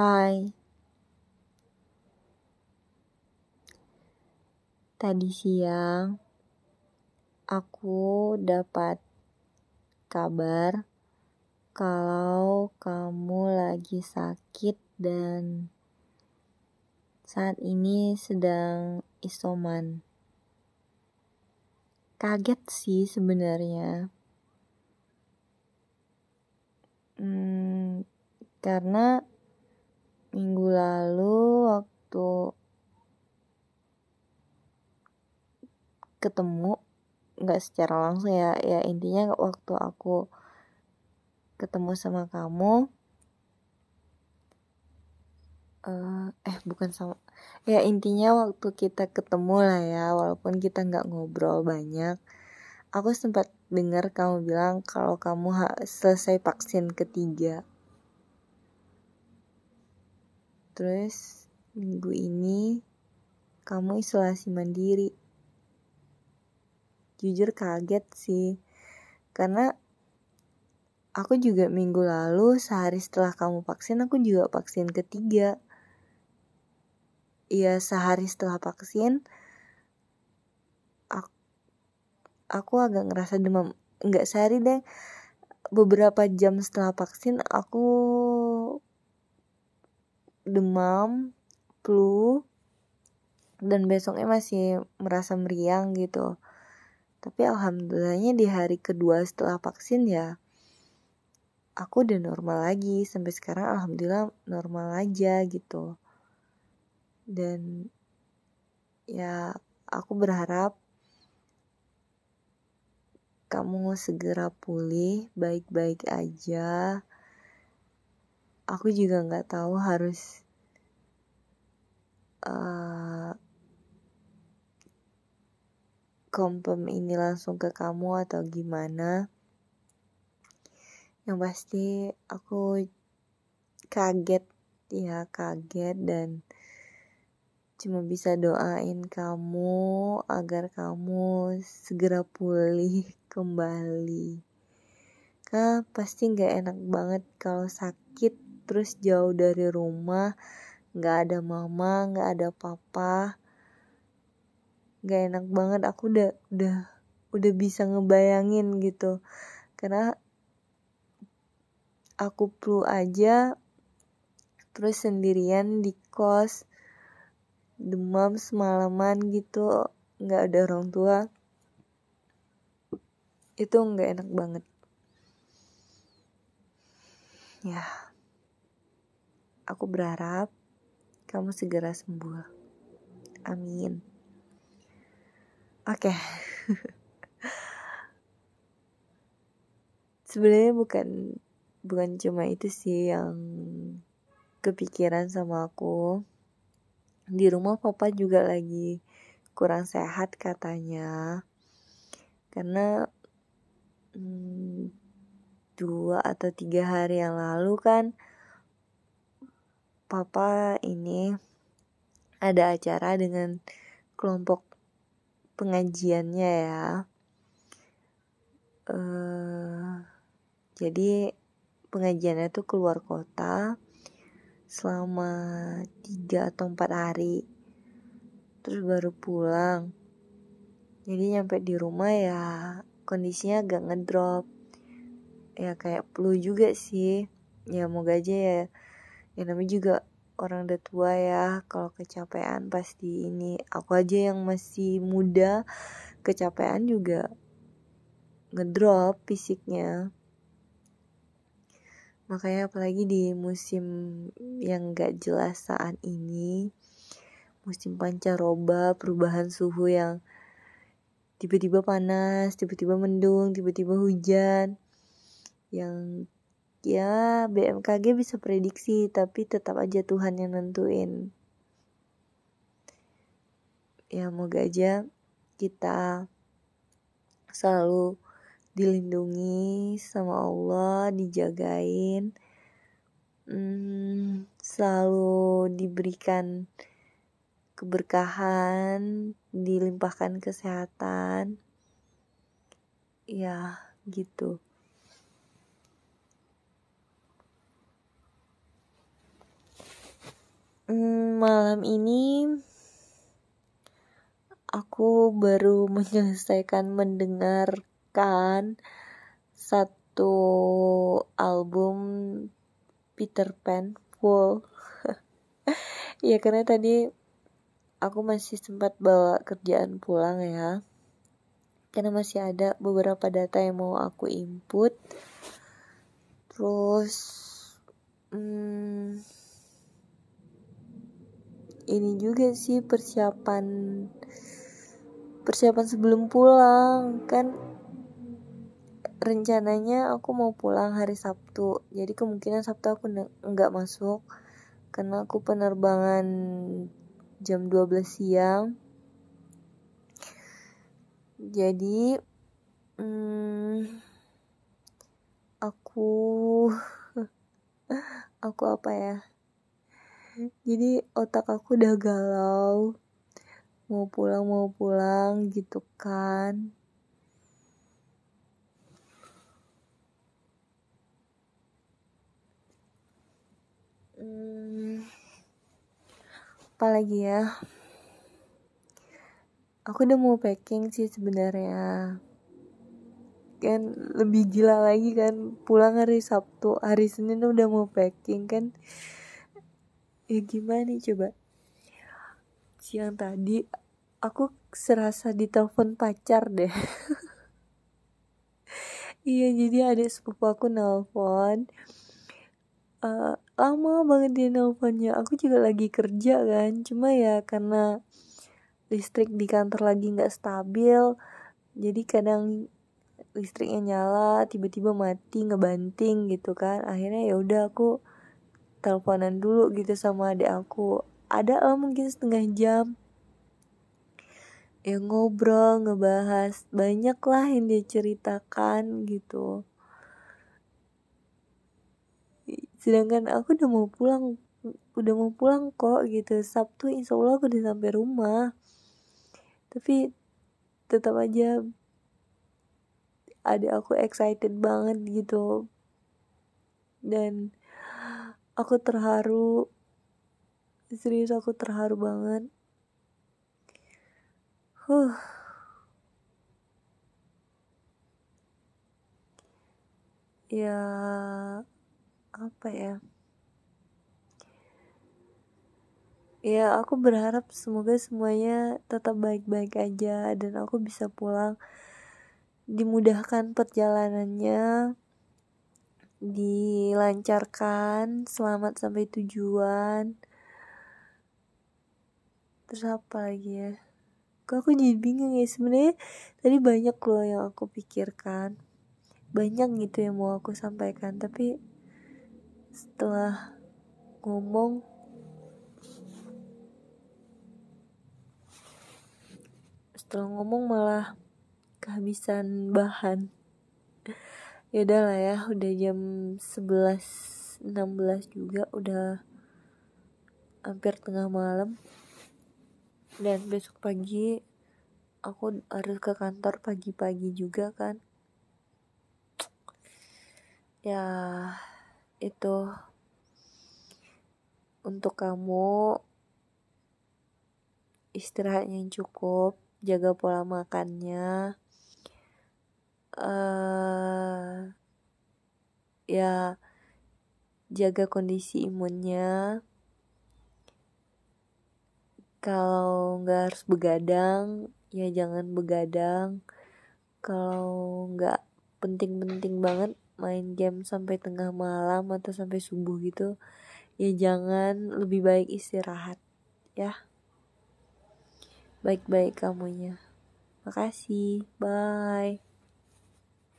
Hai. Tadi siang aku dapat kabar kalau kamu lagi sakit dan saat ini sedang isoman. Kaget sih sebenarnya. Hmm, karena minggu lalu waktu ketemu nggak secara langsung ya ya intinya waktu aku ketemu sama kamu uh, eh bukan sama ya intinya waktu kita ketemu lah ya walaupun kita nggak ngobrol banyak aku sempat dengar kamu bilang kalau kamu selesai vaksin ketiga terus minggu ini kamu isolasi mandiri. Jujur kaget sih karena aku juga minggu lalu sehari setelah kamu vaksin aku juga vaksin ketiga. Iya sehari setelah vaksin aku, aku agak ngerasa demam. Nggak sehari deh beberapa jam setelah vaksin aku demam flu dan besoknya masih merasa meriang gitu. Tapi alhamdulillahnya di hari kedua setelah vaksin ya aku udah normal lagi. Sampai sekarang alhamdulillah normal aja gitu. Dan ya aku berharap kamu segera pulih baik-baik aja aku juga nggak tahu harus uh, ini langsung ke kamu atau gimana. Yang pasti aku kaget ya kaget dan cuma bisa doain kamu agar kamu segera pulih kembali. Kan pasti nggak enak banget kalau sakit terus jauh dari rumah nggak ada mama nggak ada papa. Gak enak banget aku udah udah udah bisa ngebayangin gitu. Karena aku flu aja terus sendirian di kos demam semalaman gitu nggak ada orang tua. Itu nggak enak banget. Ya aku berharap kamu segera sembuh amin Oke. Okay. Sebenarnya bukan bukan cuma itu sih yang kepikiran sama aku. Di rumah papa juga lagi kurang sehat katanya. Karena hmm, dua atau tiga hari yang lalu kan papa ini ada acara dengan kelompok pengajiannya ya. Uh, jadi pengajiannya tuh keluar kota selama tiga atau empat hari. Terus baru pulang. Jadi nyampe di rumah ya kondisinya agak ngedrop. Ya kayak flu juga sih. Ya moga aja ya ya namanya juga orang udah tua ya. Kalau kecapean pasti ini aku aja yang masih muda. Kecapean juga ngedrop fisiknya. Makanya apalagi di musim yang gak jelas saat ini musim pancaroba perubahan suhu yang tiba-tiba panas tiba-tiba mendung tiba-tiba hujan yang ya BMKG bisa prediksi tapi tetap aja Tuhan yang nentuin. Ya moga aja kita selalu dilindungi sama Allah dijagain hmm, selalu diberikan keberkahan dilimpahkan kesehatan. Ya gitu malam ini aku baru menyelesaikan mendengarkan satu album Peter Pan full ya karena tadi aku masih sempat bawa kerjaan pulang ya. Karena masih ada beberapa data yang mau aku input. Terus hmm, ini juga sih persiapan persiapan sebelum pulang. Kan rencananya aku mau pulang hari Sabtu. Jadi kemungkinan Sabtu aku nggak masuk. Karena aku penerbangan jam 12 siang. Jadi hmm, aku aku apa ya jadi otak aku udah galau. Mau pulang mau pulang gitu kan. Hmm, apalagi ya? Aku udah mau packing sih sebenarnya. Kan lebih gila lagi kan pulang hari Sabtu hari Senin udah mau packing kan ya gimana coba? Siang tadi aku serasa ditelepon pacar deh. Iya jadi adik sepupu aku nelpon. Uh, lama banget dia nelponnya. Aku juga lagi kerja kan cuma ya karena listrik di kantor lagi nggak stabil jadi kadang listriknya nyala tiba-tiba mati ngebanting gitu kan. Akhirnya ya udah aku teleponan dulu gitu sama adik aku. Ada lah mungkin setengah jam. Ya ngobrol ngebahas. Banyak lah yang dia ceritakan gitu. Sedangkan aku udah mau pulang udah mau pulang kok gitu. Sabtu insya Allah aku udah sampai rumah. Tapi tetap aja ada aku excited banget gitu. Dan aku terharu. Serius aku terharu banget. Huh. Ya apa ya? Ya aku berharap semoga semuanya tetap baik-baik aja dan aku bisa pulang dimudahkan perjalanannya dilancarkan selamat sampai tujuan. Terus apa lagi ya? Kok aku jadi bingung ya sebenarnya tadi banyak loh yang aku pikirkan. Banyak gitu yang mau aku sampaikan tapi setelah ngomong setelah ngomong malah kehabisan bahan ya udah lah ya udah jam 11 16 juga udah hampir tengah malam. Dan besok pagi aku harus ke kantor pagi-pagi juga kan. Ya itu. Untuk kamu istirahat yang cukup jaga pola makannya uh, ya jaga kondisi imunnya. Kalau nggak harus begadang ya jangan begadang. Kalau nggak penting-penting banget main game sampai tengah malam atau sampai subuh gitu ya jangan. Lebih baik istirahat ya. Baik-baik kamunya. Makasih. Bye